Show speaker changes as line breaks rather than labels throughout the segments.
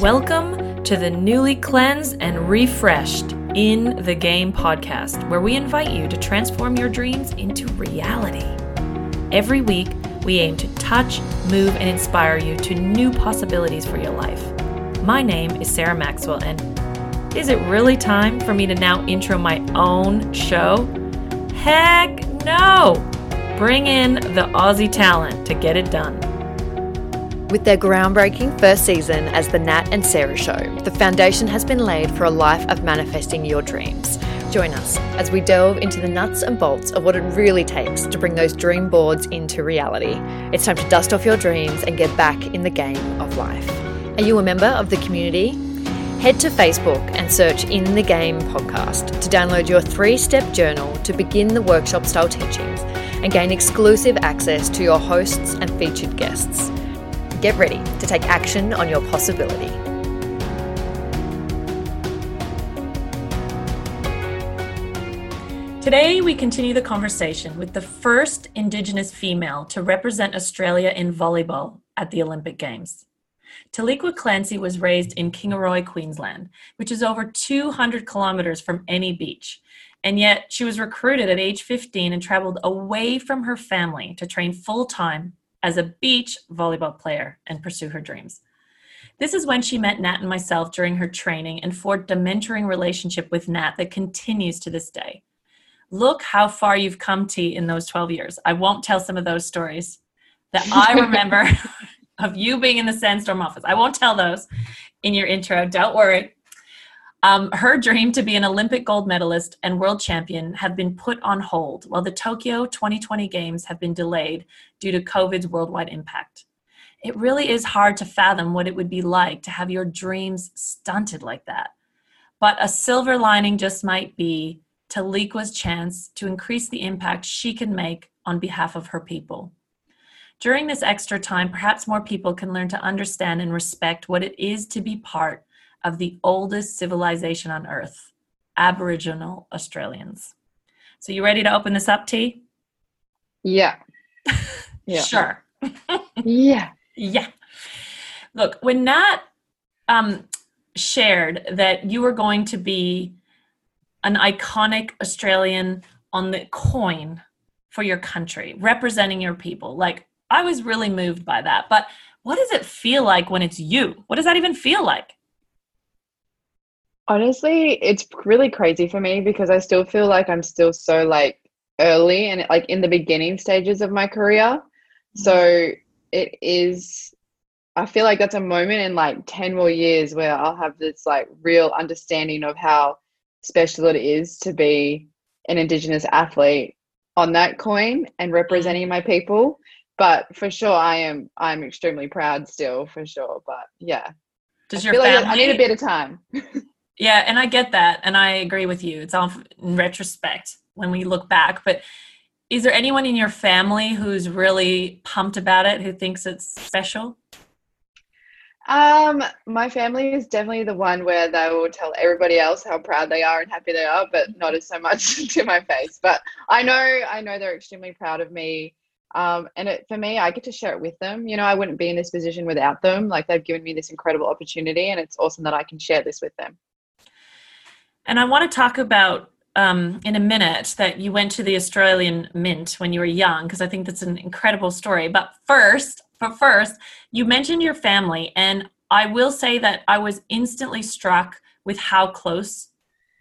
Welcome to the newly cleansed and refreshed In the Game podcast, where we invite you to transform your dreams into reality. Every week, we aim to touch, move, and inspire you to new possibilities for your life. My name is Sarah Maxwell, and is it really time for me to now intro my own show? Heck no! Bring in the Aussie talent to get it done.
With their groundbreaking first season as The Nat and Sarah Show, the foundation has been laid for a life of manifesting your dreams. Join us as we delve into the nuts and bolts of what it really takes to bring those dream boards into reality. It's time to dust off your dreams and get back in the game of life. Are you a member of the community? Head to Facebook and search In the Game podcast to download your three step journal to begin the workshop style teachings and gain exclusive access to your hosts and featured guests. Get ready to take action on your possibility.
Today, we continue the conversation with the first Indigenous female to represent Australia in volleyball at the Olympic Games. Taliqua Clancy was raised in Kingaroy, Queensland, which is over 200 kilometers from any beach. And yet, she was recruited at age 15 and traveled away from her family to train full time as a beach volleyball player and pursue her dreams. This is when she met Nat and myself during her training and forged a mentoring relationship with Nat that continues to this day. Look how far you've come, T, in those 12 years. I won't tell some of those stories that I remember of you being in the Sandstorm office. I won't tell those in your intro. Don't worry. Um, her dream to be an Olympic gold medalist and world champion have been put on hold while the Tokyo 2020 Games have been delayed due to COVID's worldwide impact. It really is hard to fathom what it would be like to have your dreams stunted like that. But a silver lining just might be Taliqua's chance to increase the impact she can make on behalf of her people. During this extra time, perhaps more people can learn to understand and respect what it is to be part of the oldest civilization on earth, Aboriginal Australians. So, you ready to open this up, T?
Yeah. Yeah.
sure.
yeah.
Yeah. Look, when Nat um, shared that you were going to be an iconic Australian on the coin for your country, representing your people, like I was really moved by that. But what does it feel like when it's you? What does that even feel like?
Honestly, it's really crazy for me because I still feel like I'm still so like early and like in the beginning stages of my career. So mm-hmm. it is I feel like that's a moment in like 10 more years where I'll have this like real understanding of how special it is to be an indigenous athlete on that coin and representing my people. But for sure i am i'm extremely proud still for sure. But yeah.
Does your family like i
need a bit of time
Yeah, and I get that, and I agree with you. It's all in retrospect when we look back. But is there anyone in your family who's really pumped about it, who thinks it's special?
Um, my family is definitely the one where they will tell everybody else how proud they are and happy they are, but not as so much to my face. But I know, I know they're extremely proud of me. Um, and it, for me, I get to share it with them. You know, I wouldn't be in this position without them. Like they've given me this incredible opportunity, and it's awesome that I can share this with them.
And I want to talk about um, in a minute that you went to the Australian Mint when you were young, because I think that's an incredible story. But first, but first, you mentioned your family, and I will say that I was instantly struck with how close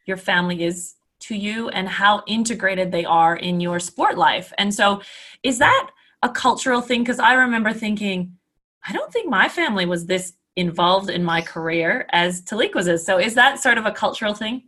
your family is to you and how integrated they are in your sport life. And so, is that a cultural thing? Because I remember thinking, I don't think my family was this involved in my career as Taliqua's is. So, is that sort of a cultural thing?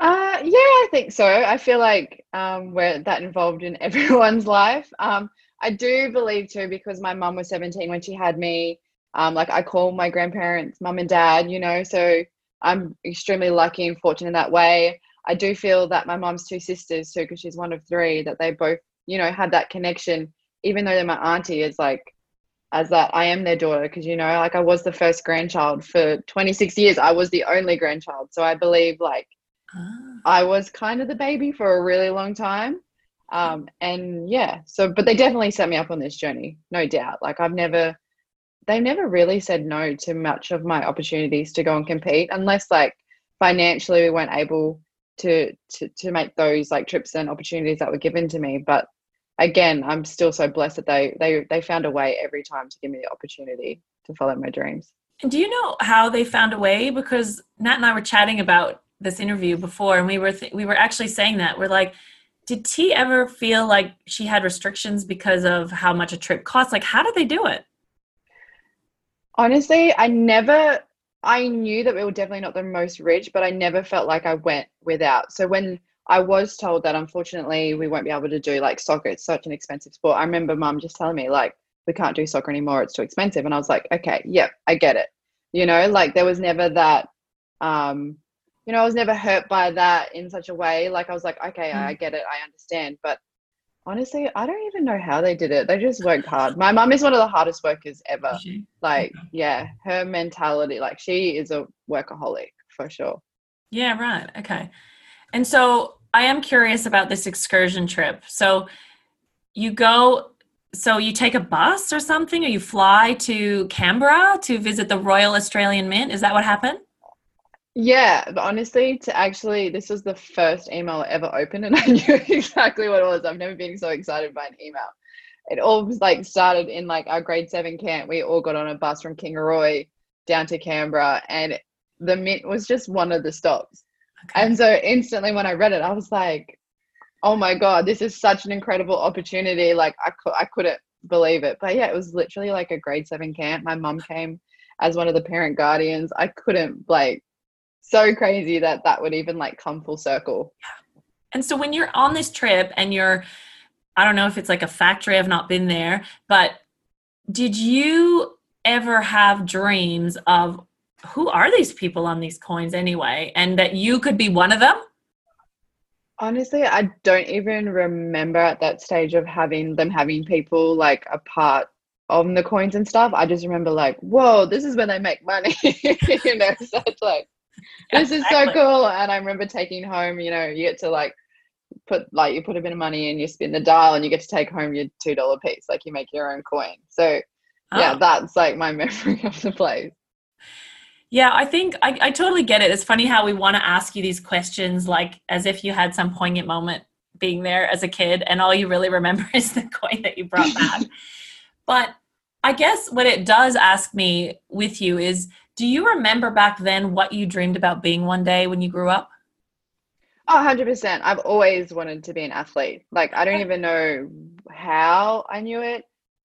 Uh, yeah, I think so. I feel like um, we're that involved in everyone's life. Um, I do believe too, because my mum was 17 when she had me. Um, like I call my grandparents mum and dad, you know, so I'm extremely lucky and fortunate in that way. I do feel that my mum's two sisters too, because she's one of three, that they both, you know, had that connection, even though they're my auntie, is like as that I am their daughter, because you know, like I was the first grandchild for 26 years. I was the only grandchild. So I believe like Ah. I was kind of the baby for a really long time. Um, and yeah, so, but they definitely set me up on this journey, no doubt. Like, I've never they never really said no to much of my opportunities to go and compete unless like financially we weren't able to to to make those like trips and opportunities that were given to me but again i'm still so blessed that they they they found a way every time to give me the opportunity to follow my dreams
and do you know how they found a way because nat and i were chatting about this interview before and we were th- we were actually saying that we're like did t ever feel like she had restrictions because of how much a trip costs like how did they do it
honestly i never I knew that we were definitely not the most rich, but I never felt like I went without. So when I was told that unfortunately we won't be able to do like soccer, it's such an expensive sport. I remember mum just telling me like we can't do soccer anymore, it's too expensive. And I was like, okay, yep, I get it. You know, like there was never that um, you know, I was never hurt by that in such a way. Like I was like, okay, mm. I get it, I understand. But honestly, I don't even know how they did it. They just worked hard. My mum is one of the hardest workers ever. Like, yeah, her mentality, like she is a workaholic for sure.
Yeah, right. Okay. And so I am curious about this excursion trip. So you go so you take a bus or something or you fly to Canberra to visit the Royal Australian Mint. Is that what happened?
Yeah, but honestly, to actually, this was the first email I ever opened, and I knew exactly what it was. I've never been so excited by an email. It all was like started in like our grade seven camp. We all got on a bus from Kingaroy down to Canberra, and the Mint was just one of the stops. Okay. And so instantly, when I read it, I was like, "Oh my god, this is such an incredible opportunity!" Like I, cu- I couldn't believe it. But yeah, it was literally like a grade seven camp. My mum came as one of the parent guardians. I couldn't like so crazy that that would even like come full circle.
And so when you're on this trip and you're, I don't know if it's like a factory, I've not been there, but did you ever have dreams of who are these people on these coins anyway and that you could be one of them?
Honestly, I don't even remember at that stage of having them having people like a part of the coins and stuff. I just remember like, whoa, this is when they make money. you know, so it's like this is so cool. And I remember taking home, you know, you get to like put like you put a bit of money in, you spin the dial, and you get to take home your two dollar piece. Like you make your own coin. So yeah, oh. that's like my memory of the place.
Yeah, I think I, I totally get it. It's funny how we want to ask you these questions like as if you had some poignant moment being there as a kid and all you really remember is the coin that you brought back. but I guess what it does ask me with you is do you remember back then what you dreamed about being one day when you grew up?
Oh, 100%. I've always wanted to be an athlete. Like, I don't even know how I knew it,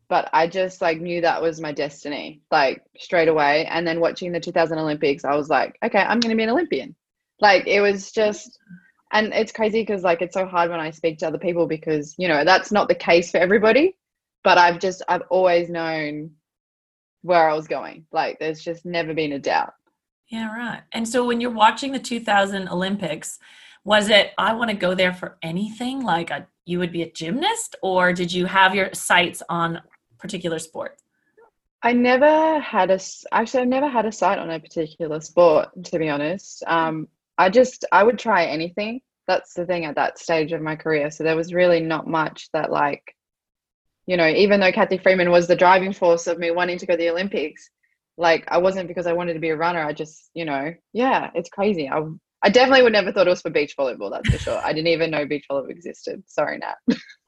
but I just like knew that was my destiny, like straight away. And then watching the 2000 Olympics, I was like, okay, I'm going to be an Olympian. Like, it was just, and it's crazy because like it's so hard when I speak to other people because, you know, that's not the case for everybody. But I've just, I've always known where I was going. Like there's just never been a doubt.
Yeah, right. And so when you're watching the 2000 Olympics, was it I want to go there for anything? Like a, you would be a gymnast, or did you have your sights on particular sport?
I never had a actually I've never had a sight on a particular sport to be honest. Um, I just I would try anything. That's the thing at that stage of my career. So there was really not much that like you know, even though Cathy Freeman was the driving force of me wanting to go to the Olympics, like I wasn't because I wanted to be a runner. I just, you know, yeah, it's crazy. I, I definitely would never thought it was for beach volleyball. That's for sure. I didn't even know beach volleyball existed. Sorry, Nat.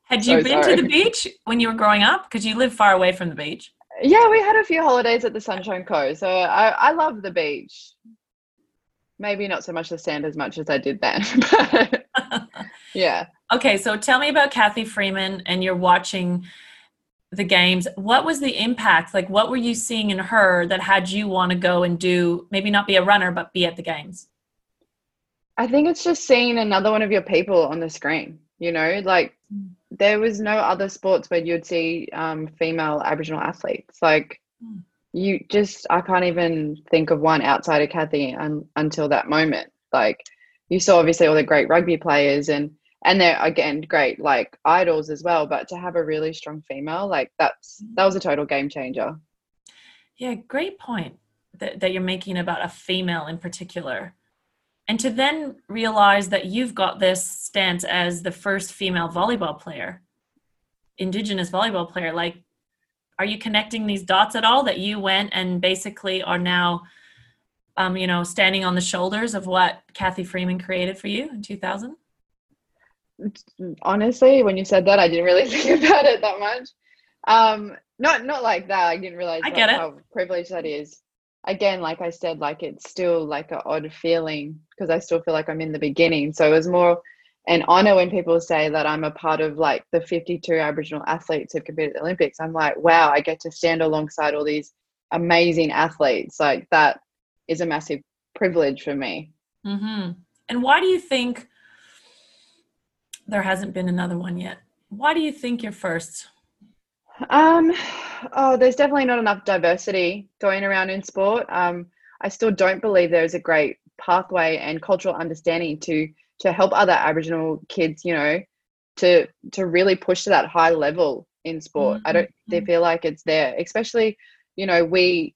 Had you so been sorry. to the beach when you were growing up? Because you live far away from the beach.
Yeah, we had a few holidays at the Sunshine Coast. So I, I love the beach. Maybe not so much the sand as much as I did then. But yeah.
Okay, so tell me about Cathy Freeman and you're watching the games what was the impact? Like what were you seeing in her that had you want to go and do maybe not be a runner but be at the games?
I think it's just seeing another one of your people on the screen you know? Like there was no other sports where you'd see um, female aboriginal athletes. Like mm. you just i can't even think of one outside of cathy un- until that moment. Like you saw obviously all the great rugby players and and they're again great like idols as well but to have a really strong female like that's that was a total game changer.
Yeah great point that, that you're making about a female in particular. And to then realize that you've got this stance as the first female volleyball player indigenous volleyball player like are you connecting these dots at all that you went and basically are now um, you know standing on the shoulders of what cathy freeman created for you in 2000
honestly when you said that i didn't really think about it that much. Um not not like that. I didn't realize
I
like, how privileged that is. Again like i said like it's still like an odd feeling because i still feel like i'm in the beginning. So it was more an honor when people say that i'm a part of like the 52 aboriginal athletes who've competed at the olympics. I'm like wow i get to stand alongside all these amazing athletes. Like that is a massive privilege for me.
Mm-hmm. and why do you think there hasn't been another one yet why do you think you're first
Um, oh, there's definitely not enough diversity going around in sport. Um, I still don't believe there is a great pathway and cultural understanding to to help other Aboriginal kids, you know, to to really push to that high level in sport. I don't they feel like it's there, especially, you know, we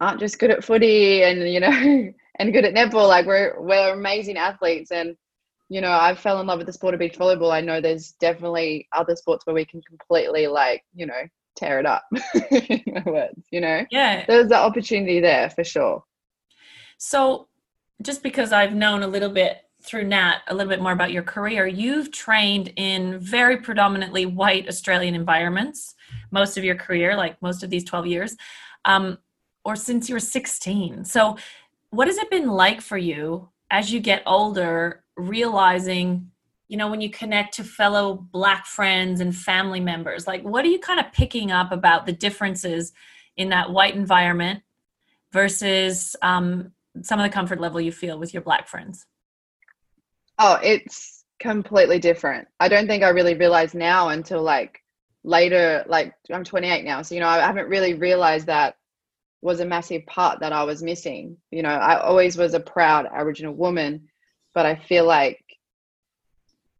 aren't just good at footy and you know and good at netball. Like we're we're amazing athletes and you know, I fell in love with the sport of beach volleyball. I know there's definitely other sports where we can completely like, you know, tear it up. words, you know.
yeah
There's the opportunity there for sure.
So, just because I've known a little bit through Nat, a little bit more about your career, you've trained in very predominantly white Australian environments most of your career, like most of these 12 years, um, or since you were 16. So, what has it been like for you as you get older, realizing, you know, when you connect to fellow Black friends and family members? Like, what are you kind of picking up about the differences in that white environment versus um, some of the comfort level you feel with your black friends
Oh, it's completely different. I don't think I really realized now until like later, like I'm 28 now. So, you know, I haven't really realized that was a massive part that I was missing. You know, I always was a proud Aboriginal woman, but I feel like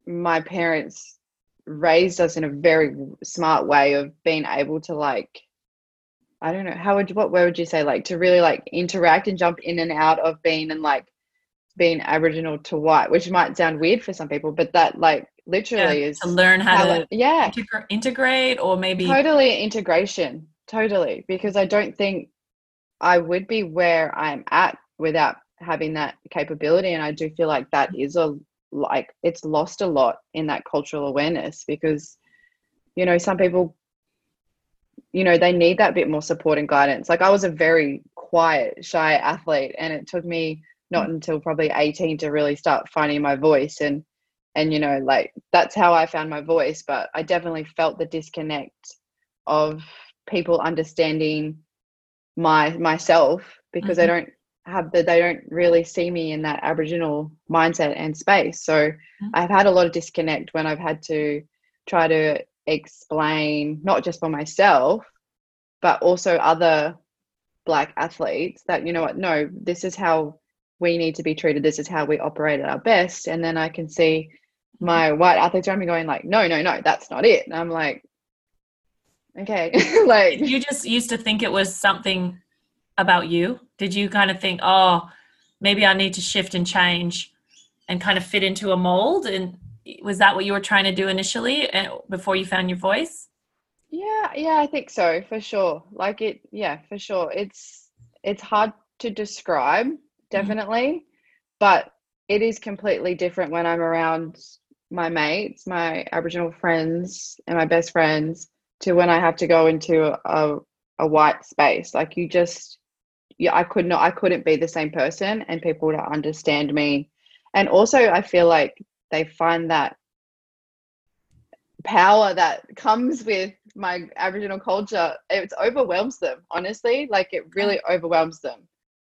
my parents raised us in a very smart way of being able to like I don't know how would you, what where would you say like to really like interact and jump in and out of being and like being Aboriginal to white, which might sound weird for some people, but that like literally is
to learn how,
how
to
it- yeah.
integra- integrate or maybe
totally integration totally because I don't think I would be where I'm at without having that capability, and I do feel like that is a like it's lost a lot in that cultural awareness because you know some people you know they need that bit more support and guidance. Like i was a very quiet shy athlete and it took me not until probably 18 to really start finding my voice and and you know like that's how i found my voice but i definitely felt the disconnect of people understanding my myself because
Mhm.
they don't have that they don't really see me in that aboriginal mindset and space. So
Mhm.
i've had a lot of disconnect when i've had to try to explain not just for myself but also other black athletes that you know what no this is how we need to be treated. This is how we operate at our best. And then i can see my white athletes around me going like no no no that's not it. And i'm like okay. Like
you just used to think it was something about you did you kind of think oh maybe i need to shift and change and kind of fit into a mold and was that what you were trying to do initially uh, before you found your voice
Yeah, yeah, I think so for sure. Like it, yeah, for sure. It's it's hard to describe, definitely, but it is completely different when I'm around my mates, my Aboriginal friends, and my best friends to when I have to go into a a white space. Like you just, yeah, I could not, I couldn't be the same person, and people to understand me, and also I feel like they find that power that comes with my Aboriginal culture, it overwhelms them, honestly. Like it really overwhelms them.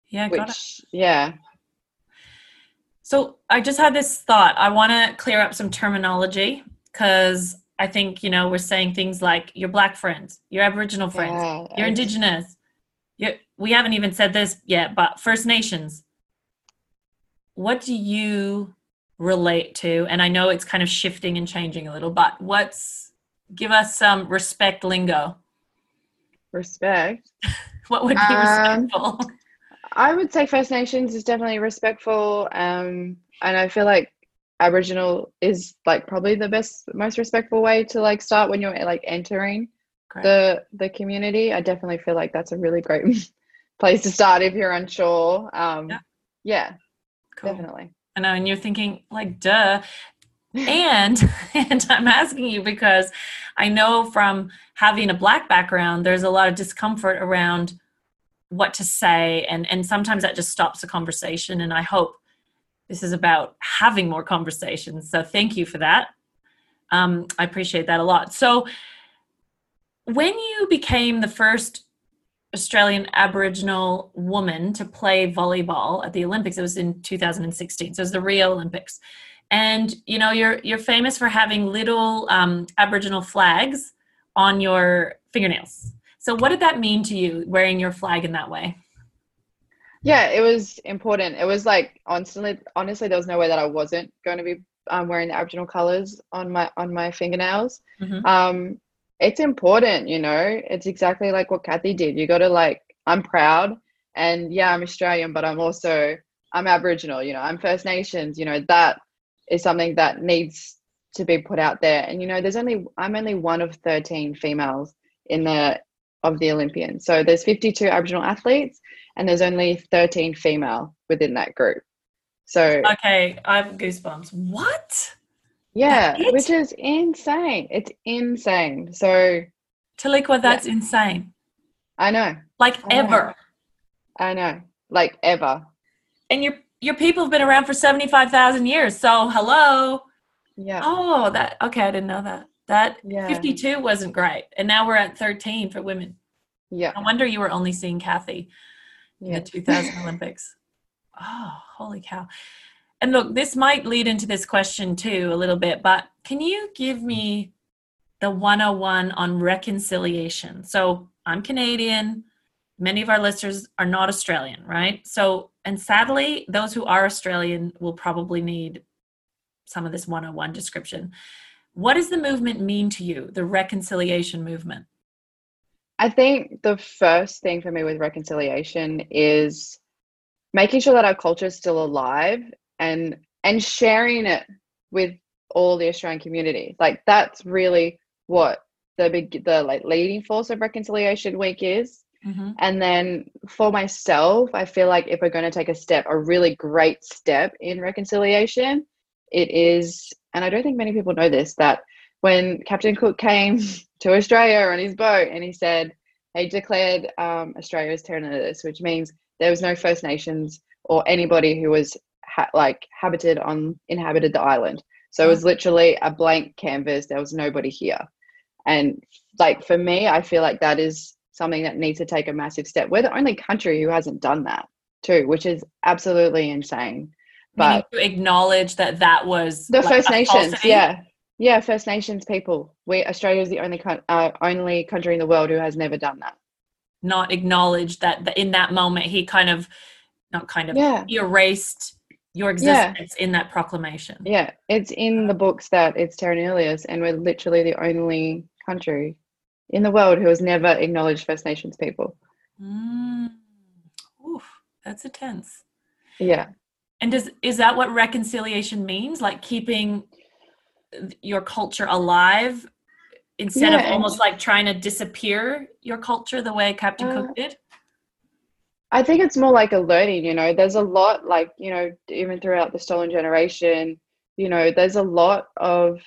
yeah got it.
Which, yeah.
So I just had this thought. I want to clear up some terminology because I think, you know, we're saying things like your black friends, your Aboriginal friends,
yeah,
your Indigenous. You we haven't even said this yet, but First Nations. What do you relate to? And I know it's kind of shifting and changing a little, but what's, give us some respect lingo.
Respect.
What would be
Um,
respectful?
I would say First Nations is definitely respectful. Um, and I feel like Aboriginal is like probably the best, most respectful way to like start when you're like entering
Great.
the the community. I definitely feel like that's a really great place to start if you're unsure. Um,
Yeah.
yeah,
Cool.
definitely.
I know, and you're thinking like, duh. And and I'm asking you because I know from having a black background, there's a lot of discomfort around what to say, and and sometimes that just stops the conversation. And I hope this is about having more conversations. So thank you for that. Um, I appreciate that a lot. So when you became the first Australian Aboriginal woman to play volleyball at the Olympics. It was in 2016, so it was the Rio Olympics. And you know, you're you're famous for having little um, Aboriginal flags on your fingernails. So, what did that mean to you wearing your flag in that way?
Yeah, it was important. It was like honestly, honestly, there was no way that I wasn't going to be um, wearing the Aboriginal colours on my on my fingernails.
Mhm.
Um, it's important, you know. It's exactly like what Cathy did. You got to like. I'm proud, and yeah, I'm Australian, but I'm also I'm Aboriginal. You know, I'm First Nations. You know, that is something that needs to be put out there. And you know, there's only I'm only one of 13 females in the of the Olympians. So there's 52 Aboriginal athletes and there's only 13 female within that group. So
Okay, I have goosebumps. What?
Yeah, which is insane. It's insane. So
Taliqua, that's insane.
I know,
Like
I know.
ever.
I know, like ever.
And your your people have been around for 75,000 years. So, hello.
Yeah,
Oh, that okay, I didn't know that. That
yeah,
52 wasn't great. And now we're at 13 for women.
yeah,
I wonder you were only seeing Cathy in
yeah.
the 2000 Olympics. Oh, holy cow. And look, this might lead into this question too a little bit, but can you give me the 101 on reconciliation? So I'm Canadian. Many of our listeners are not Australian, right? So, and sadly, those who are Australian will probably need some of this 101 description. What does the movement mean to you, the reconciliation movement?
I think the first thing for me with reconciliation is making sure that our culture is still alive and and sharing it with all the Australian community. Like that's really what the big the like leading force of reconciliation week is.
Mm-hmm.
And then for myself, I feel like if we're going to take a step, a really great step in reconciliation, it is, and I don't think many people know this, that when Captain Cook came to Australia on his boat and he said, he declared um, Australia as terra nullius, which means there was no First Nations or anybody who was ha- like habited on inhabited the island. So it was literally a blank canvas. There was nobody here, and like for me, I feel like that is something that needs to take a massive step. We're the only country who hasn't done that too, which is absolutely insane. But
to acknowledge that that was
the
like
First Nations, yeah, yeah, First Nations people. We Australia is the only uh, only country in the world who has never done that.
not acknowledge that, in that moment he kind of not kind of
Yeah.
he erased your
Yeah.
existence in that proclamation
Yeah, it's in the books that it's terra nullius, and we're literally the only country in the world who has never acknowledged First Nations people.
mm. Oof, that's intense
Yeah,
and does is that what reconciliation means like keeping your culture alive instead
Yeah,
of almost like trying to disappear your culture the way captain
Uh,
cook did
I think it's more like a learning. You know, there's a lot like you know even throughout the stolen generation. You know, there's a lot of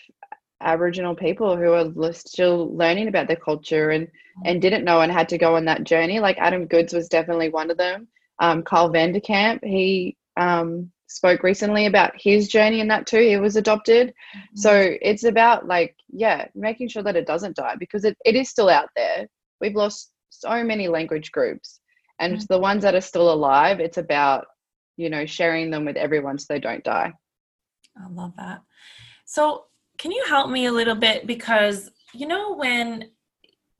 Aboriginal people who are still learning about their culture and and didn't know and had to go on that journey. Like Adam Goodes was definitely one of them. Um, Kyle Vander-Kuyp, he um, spoke recently about his journey in that too. He was adopted. So it's about like, yeah, making sure that it doesn't die because it, it is still out there. We've lost so many language groups. And
Mm.
the ones that are still alive, it's about, you know, sharing them with everyone so they don't die.
I love that. So, can you help me a little bit because you know when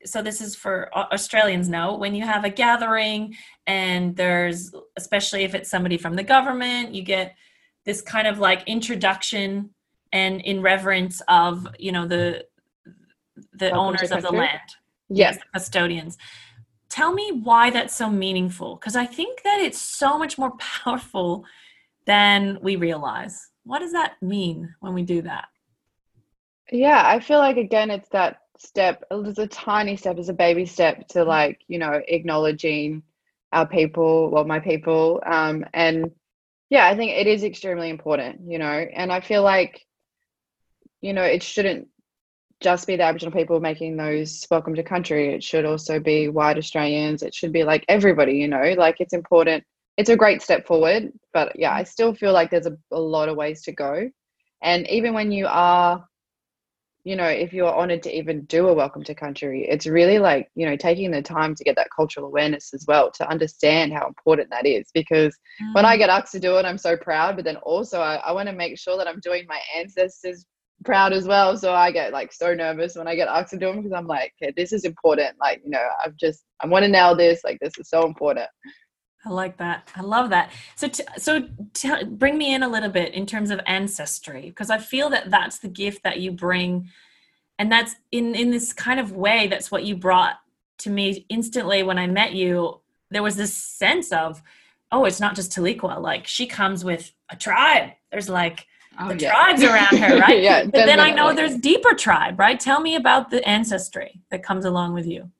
so this is for Australians now, when you have a gathering and there's especially if it's somebody from the government, you get this kind of like introduction and in reverence of, you know, the the
Welcome
owners of the land.
Yes.
the custodians. Tell me why that's so meaningful because I think that it's so much more powerful than we realize. What does that mean when we do that?
Yeah, I feel like again, it's that step it's a tiny step it's a baby step to like you know acknowledging our people well my people um and yeah i think it is extremely important you know and i feel like you know it shouldn't just be the aboriginal people making those welcome to country it should also be white australians it should be like everybody you know like it's important it's a great step forward but yeah i still feel like there's a, a lot of ways to go and even when you are you know, if you're honored to even do a welcome to country, it's really like, you know, taking the time to get that cultural awareness as well to understand how important that is. Because mm. when I mm. get asked to do it, I'm so proud. But then also, I, I want to make sure that I'm doing my ancestors proud as well. So I get like so nervous when I get asked to do them because I'm like, okay, this is important. Like, you know, I've just, I want to nail this. Like, this is so important.
I like that. I love that. So, t- so t- bring me in a little bit in terms of ancestry, because I feel that that's the gift that you bring, and that's in in this kind of way. That's what you brought to me instantly when I met you. There was this sense of, oh, it's not just Taliqua. Like she comes with a tribe. There's like oh, the yeah. tribes around her, right? yeah. But then I know there's deeper tribe, right? Tell me about the ancestry that comes along with you.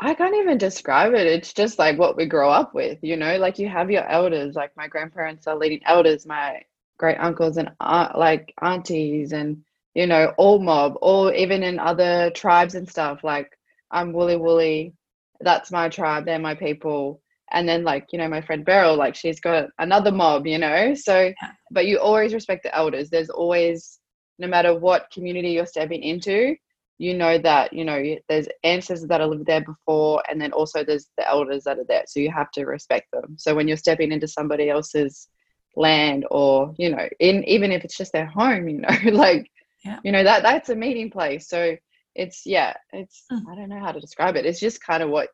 I can't even describe it. It's just like what we grow up with, you know. Like you have your elders, like my grandparents are leading elders, my great uncles and aunt, like aunties, and you know, all mob, or even in other tribes and stuff. Like I'm Wakka Wakka, that's my tribe, they're my people. And then like you know, my friend Beryl, like she's got another mob, you know. So, but you always respect the elders. There's always, no matter what community you're stepping into, you know that you know there's ancestors that have lived there before and then also there's the elders that are there so you have to respect them so when you're stepping into somebody else's land or you know in even if it's just their home you know like yeah. you know that that's a meeting place so it's yeah it's mm. i don't know how to describe it it's just kind of what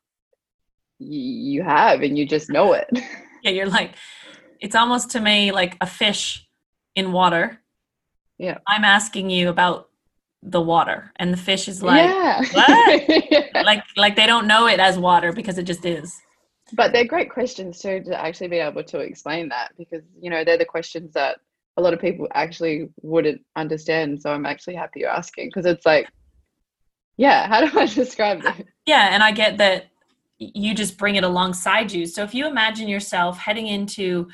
you have and you just know it.
Yeah you're like it's almost to me like a fish in water.
Yeah.
I'm asking you about the water and the fish is like yeah. what? Like like they don't know it as water because it just is.
But they're great questions too to actually be able to explain that because you know they're the questions that a lot of people actually wouldn't understand so i'm actually happy you're asking because it's like yeah how do i describe it
yeah and i get that you just bring it alongside you. So if you imagine yourself heading into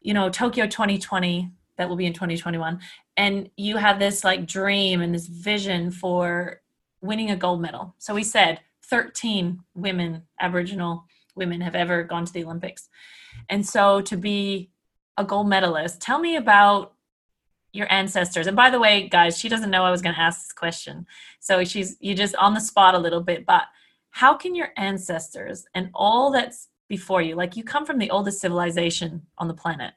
you know tokyo 2020 that will be in 2021 and you have this like dream and this vision for winning a gold medal. So we said 13 women aboriginal women have ever gone to the olympics. And so to be a gold medalist tell me about your ancestors. And by the way guys she doesn't know i was going to ask this question. So she's you just on the spot a little bit but how can your ancestors and all that's before you like you come from the oldest civilization on the planet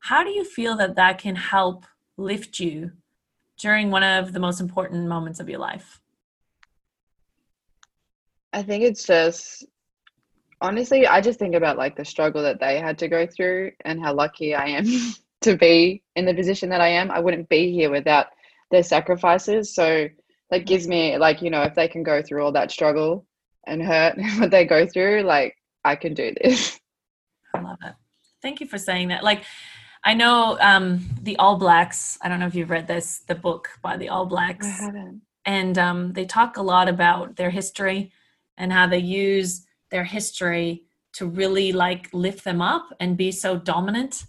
how do you feel that that can help lift you during one of the most important moments of your life?
I think it's just honestly, I just think about like the struggle that they had to go through and how lucky I am to be in the position that I am. I wouldn't be here without their sacrifices. So that gives me like, you know, if they can go through all that struggle and hurt what they go through, like I can do this.
I love it. Thank you for saying that. Like I know um, the All Blacks. I don't know if you've read this, the book by the All Blacks.
I haven't.
And um, they talk a lot about their history and how they use their history to really like lift them up and be so dominant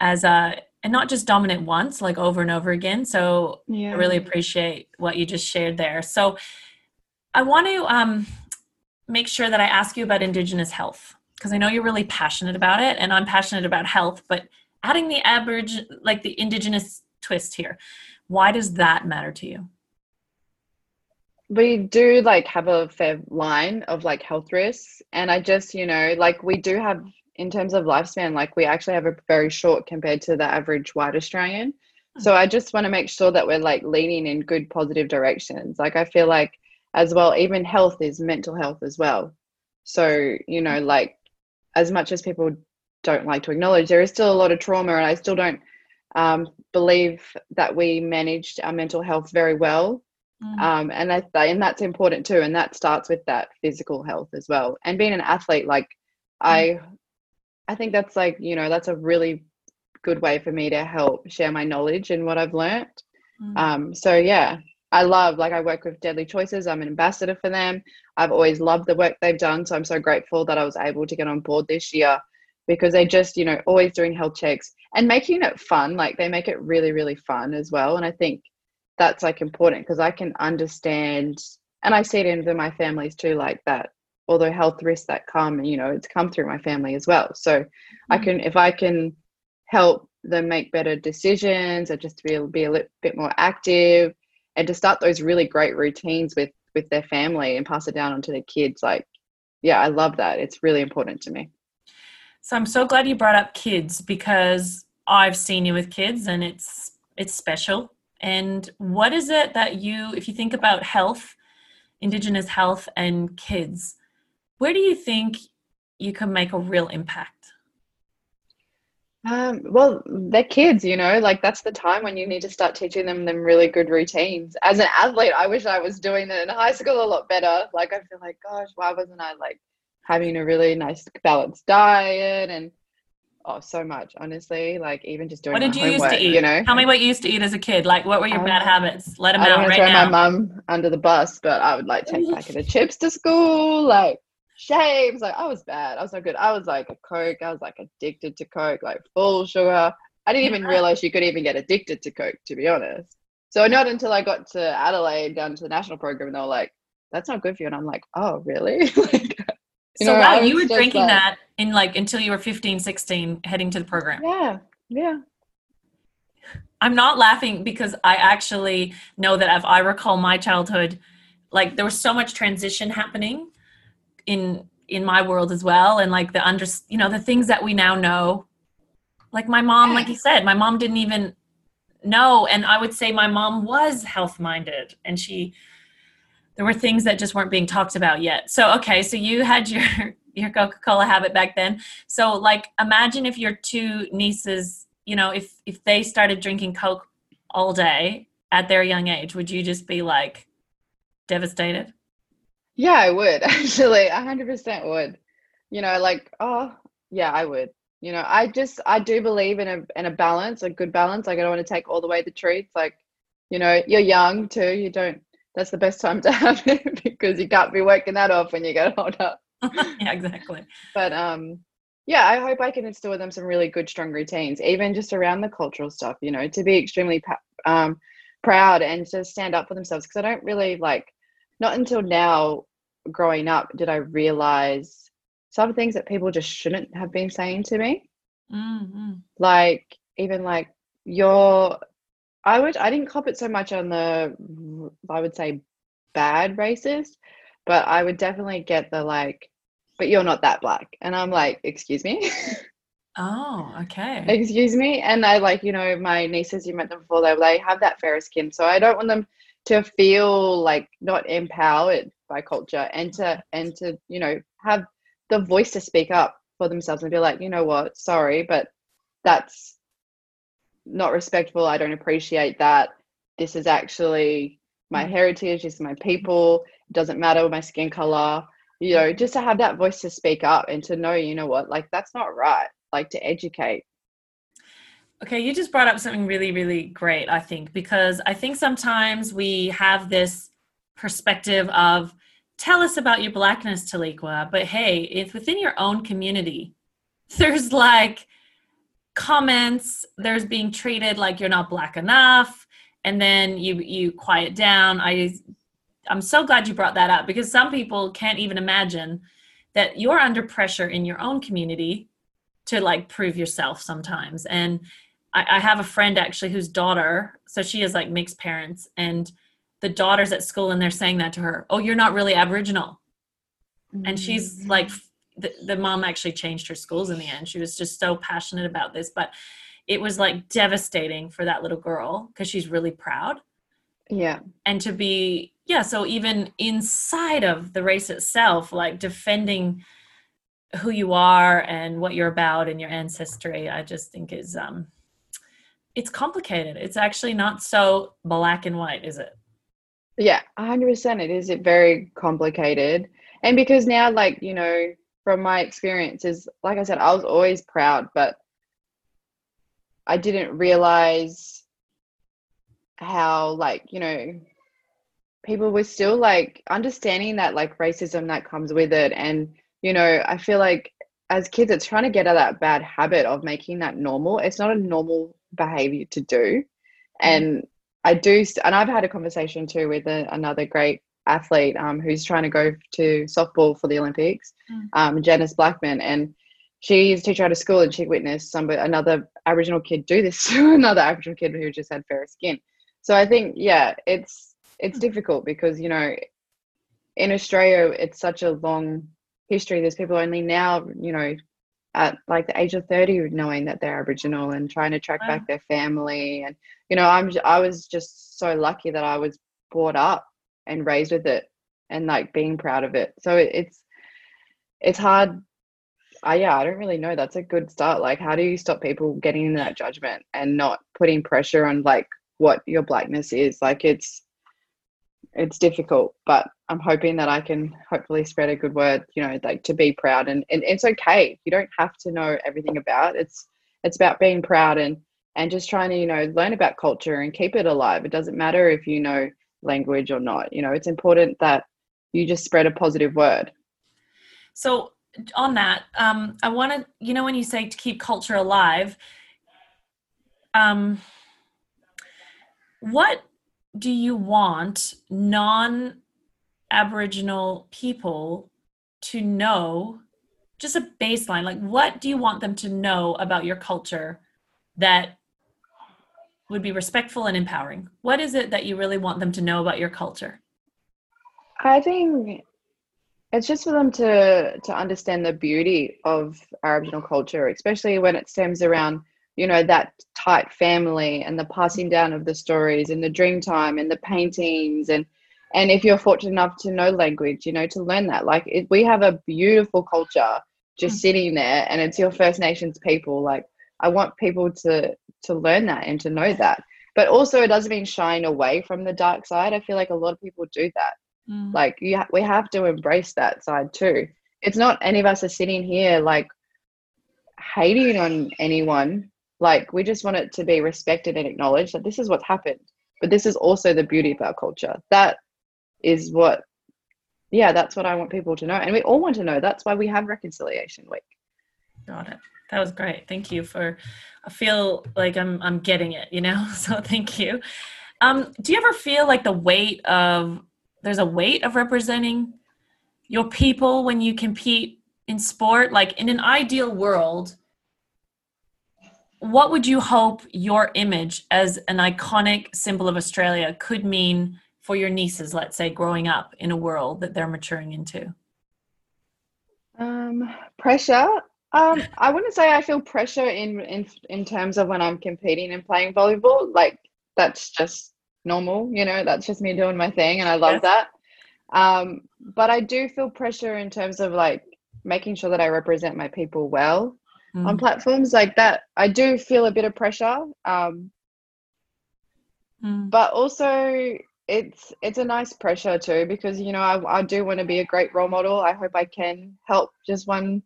as a and not just dominant once like over and over again so yeah. i really appreciate what you just shared there so i want to um, make sure that i ask you about indigenous health because i know you're really passionate about it and i'm passionate about health but adding the average like the indigenous twist here why does that matter to you?
We do like have a fair line of like health risks and i just you know like we do have in terms of lifespan like we actually have a very short compared to the average white australian. So i just want to make sure that we're like leaning in good positive directions. Like i feel like as well even health is mental health as well so you know like as much as people don't like to acknowledge, there is still a lot of trauma, and I still don't um, believe that we managed our mental health very well. Mm. Um, and I, and that's important too. And that starts with that physical health as well. And being an athlete, like mm. I, I think that's like you know that's a really good way for me to help share my knowledge and what I've learned. Mm. Um, so yeah, I love, like, I work with Deadly Choices. I'm an ambassador for them. I've always loved the work they've done. So I'm so grateful that I was able to get on board this year because they just, you know, always doing health checks and making it fun. Like, they make it really, really fun as well. And I think that's like important because I can understand, and I see it in my families too, like that. Although health risks that come, you know, it's come through my family as well. So mm-hmm. I can, if I can help them make better decisions or just to be, be a little bit more active and to start those really great routines with with their family and pass it down onto their kids like yeah i love that. It's really important to me.
So i'm so glad you brought up kids because i've seen you with kids and it's it's special. And what is it that you if you think about health indigenous health and kids where do you think you can make a real impact
um, well, they're kids, you know, like that's the time when you need to start teaching them them really good routines. As an athlete, I wish I was doing it in high school a lot better. Like I feel like, gosh, why wasn't I like having a really nice balanced diet and oh, so much, honestly. Like even just doing.
What did you
homework,
used to eat?
You know,
tell me what you used to eat as a kid. Like, what were your um, bad habits? Let them
I
out right
throw
now.
my mum under the bus, but I would like take a packet of chips to school, like shaves. Like I was bad. I was so good. I was like a Coke. I was like addicted to Coke, like full sugar. I didn't even realize you could even get addicted to Coke, to be honest. So not until I got to Adelaide down to the national program, and they were like, "That's not good for you," and I'm like, "Oh, really?" like,
so know, wow, you were drinking like, that in like until you were 15, 16, heading to the program.
Yeah, yeah.
I'm not laughing because I actually know that if I recall my childhood, like there was so much transition happening in in my world as well. And like the under you know the things that we now know. Like my mom like you said my mom didn't even know. And i would say my mom was health minded and she there were things that just weren't being talked about yet. So okay so you had your your coca-cola habit back then. So like imagine if your two nieces you know if if they started drinking coke all day at their young age would you just be like devastated
yeah, I would actually. A hundred percent would. You know, like, oh yeah, I would. You know, I just I do believe in a in a balance, a good balance. Like I don't want to take all the way the treats. Like, you know, you're young too. You don't that's the best time to have it because you can't be working that off when you get older.
yeah, exactly.
But um yeah, I hope I can instill with them some really good, strong routines, even just around the cultural stuff, you know, to be extremely um, proud and to stand up for themselves. Because I don't really like, not until now growing up did I realize some things that people just shouldn't have been saying to me.
Mm-hmm.
Like even like your I would I didn't cop it so much on the I would say bad racist, but I would definitely get the like, but you're not that black. And I'm like, excuse me.
Oh, okay.
excuse me. And I like, you know, my nieces, you met them before, they they have that fairer skin. So I don't want them to feel like not empowered by culture and to and to you know have the voice to speak up for themselves and be like you know what? Sorry but that's not respectful. I don't appreciate that. This is actually my mm. heritage. This is my people. It doesn't matter my skin color. You know just to have that voice to speak up and to know you know what? Like that's not right. Like to educate
Okay, you just brought up something really, really great, I think, because I think sometimes we have this perspective of tell us about your blackness, Taliqua, but hey, if within your own community, there's like comments, there's being treated like you're not black enough, and then you you quiet down. I I'm so glad you brought that up because some people can't even imagine that you're under pressure in your own community to like prove yourself sometimes and I, I have a friend actually whose daughter, so she is like mixed parents, and the daughter's at school and they're saying that to her, oh, you're not really Aboriginal. Mm-hmm. And she's mm-hmm. like, the, the mom actually changed her schools in the end. She was just so passionate about this, but it was like devastating for that little girl because she's really proud.
Yeah.
And to be, yeah, so even inside of the race itself, like defending who you are and what you're about and your ancestry, I just think is um it's complicated. It's actually not so black and white, is it?
Yeah, 100% it is it very complicated. And because now like, you know, from my experiences, like I said, I was always proud, but I didn't realize how like, you know, people were still like understanding that like racism that comes with it and you know i feel like as kids it's trying to get out of that bad habit of making that normal it's not a normal behavior to do. And i do and i've had a conversation too with a, another great athlete um, who's trying to go to softball for the olympics
Mm.
um, janice blackman and she's a teacher at a school and she witnessed some another aboriginal kid do this to another aboriginal kid who just had fairer skin. So i think yeah it's it's difficult because you know in australia it's such a long history. There's people only now you know at like the age of 30 knowing that they're aboriginal and trying to track
Wow.
back their family and you know i'm i was just so lucky that i was brought up and raised with it and like being proud of it so it, it's it's hard I yeah, I don't really know. That's a good start. Like, how do you stop people getting into that judgment and not putting pressure on like what your blackness is? Like, it's it's difficult, but I'm hoping that I can hopefully spread a good word. You know, like to be proud and, and it's okay. You don't have to know everything about. It's it's about being proud and and just trying to you know learn about culture and keep it alive. It doesn't matter if you know language or not. You know, it's important that you just spread a positive word.
So on that, um, I want to, you know, when you say to keep culture alive, um, what do you want non-Aboriginal people to know? Just a baseline, like what do you want them to know about your culture that would be respectful and empowering? What is it that you really want them to know about your culture?
I think it's just for them to to understand the beauty of Aboriginal culture, especially when it stems around, you know, that tight family and the passing down of the stories and the dream time and the paintings and and if you're fortunate enough to know language, you know, to learn that. Like it, we have a beautiful culture just
Mm.
sitting there and it's your First Nations people. Like I want people to to learn that and to know that. But also it doesn't mean shying away from the dark side. I feel like a lot of people do that
Mm.
like you ha- we have to embrace that side too it's not any of us are sitting here like hating on anyone like we just want it to be respected and acknowledged that this is what's happened but this is also the beauty of our culture that is what yeah that's what i want people to know and we all want to know that's why we have reconciliation week
Got it. That was great. Thank you for. I feel like I'm I'm getting it. You know. So thank you. Um, do you ever feel like the weight of there's a weight of representing your people when you compete in sport? Like in an ideal world, what would you hope your image as an iconic symbol of Australia could mean for your nieces? Let's say growing up in a world that they're maturing into.
Um, pressure. Um, I wouldn't say I feel pressure in in in terms of when I'm competing and playing volleyball. Like that's just normal, you know. That's just me doing my thing, and I love
Yes.
that. Um, but I do feel pressure in terms of like making sure that I represent my people well on
Mm.
platforms like that. I do feel a bit of pressure. Um,
Mm.
but also it's it's a nice pressure too because you know I, I do want to be a great role model. I hope i can help just one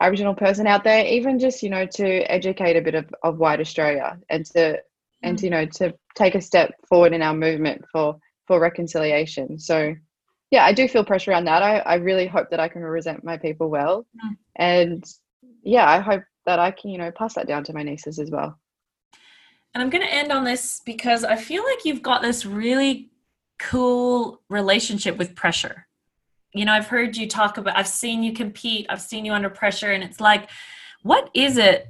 aboriginal person out there even just you know to educate a bit of, of white australia and to and you know to take a step forward in our movement for for reconciliation. So yeah i do feel pressure around that. I, I really hope that i can represent my people well.
Mm.
and yeah i hope that i can you know pass that down to my nieces as well
And I'm going to end on this because I feel like you've got this really cool relationship with pressure. You know, I've heard you talk about, I've seen you compete, I've seen you under pressure, and it's like, what is it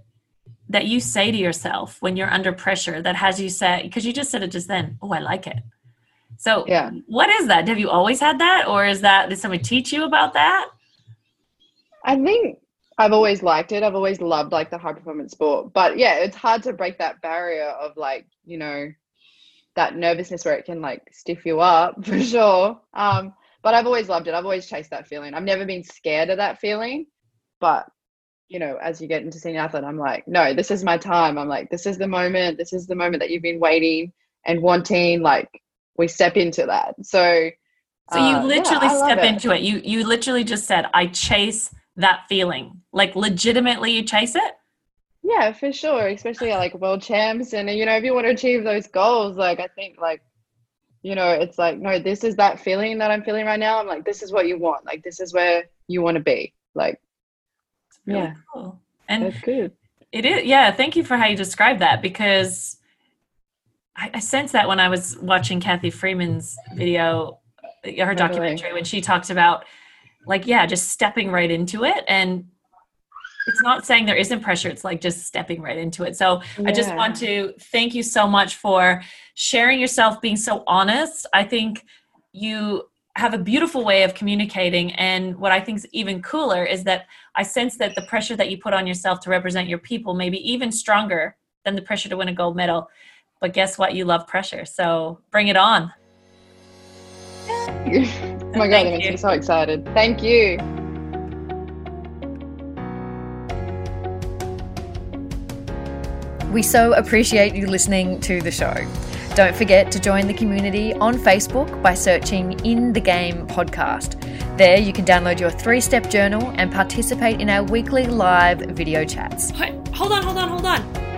that you say to yourself when you're under pressure that has you say, because you just said it just then, oh, I like it. So,
Yeah.
what is that? Have you always had that, or is that, did someone teach you about that?
I think I've always liked it. I've always loved like the high performance sport. But yeah, it's hard to break that barrier of like, you know, that nervousness where it can like stiff you up for sure. Um, but I've always loved it. I've always chased that feeling. I've never been scared of that feeling. But you know, as you get into senior athlete, I'm like, no, this is my time. I'm like, this is the moment. This is the moment that you've been waiting and wanting. Like, we step into that. So,
So you
uh, yeah,
literally
I
step
it.
into it. You you literally just said, I chase that feeling. Like legitimately you chase it?
Yeah, for sure. Especially at like world champs, and you know, if you want to achieve those goals, like I think like you know, it's like, no, this is that feeling that I'm feeling right now. I'm like, this is what you want. Like, this is where you want to be. Like,
Really
yeah,
cool. And
that's good.
It is, yeah. Thank you for how you described that because I, I sense that when I was watching Cathy Freeman's video, her
Totally.
documentary, when she talked about, like, yeah, just stepping right into it. And it's not saying there isn't pressure, it's like just stepping right into it. So I just want to thank you so much for sharing yourself, being so honest. I think you have a beautiful way of communicating. And what I think is even cooler is that I sense that the pressure that you put on yourself to represent your people may be even stronger than the pressure to win a gold medal. But guess what? You love pressure. So bring it on.
oh my God,
Thank
that makes
you.
me so excited. Thank you.
We so appreciate you listening to the show. Don't forget to join the community on Facebook by searching In the Game Podcast. There you can download your three step journal and participate in our weekly live video chats.
Hold on, hold on, hold on.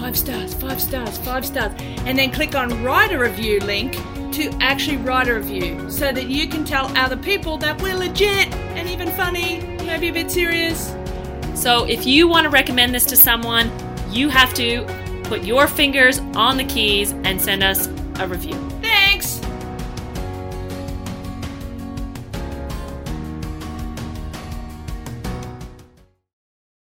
Five stars, five stars, five stars. And then click on write a review link to actually write a review so that you can tell other people that we're legit and even funny, maybe a bit serious.
So if you want to recommend this to someone, you have to put your fingers on the keys and send us a review.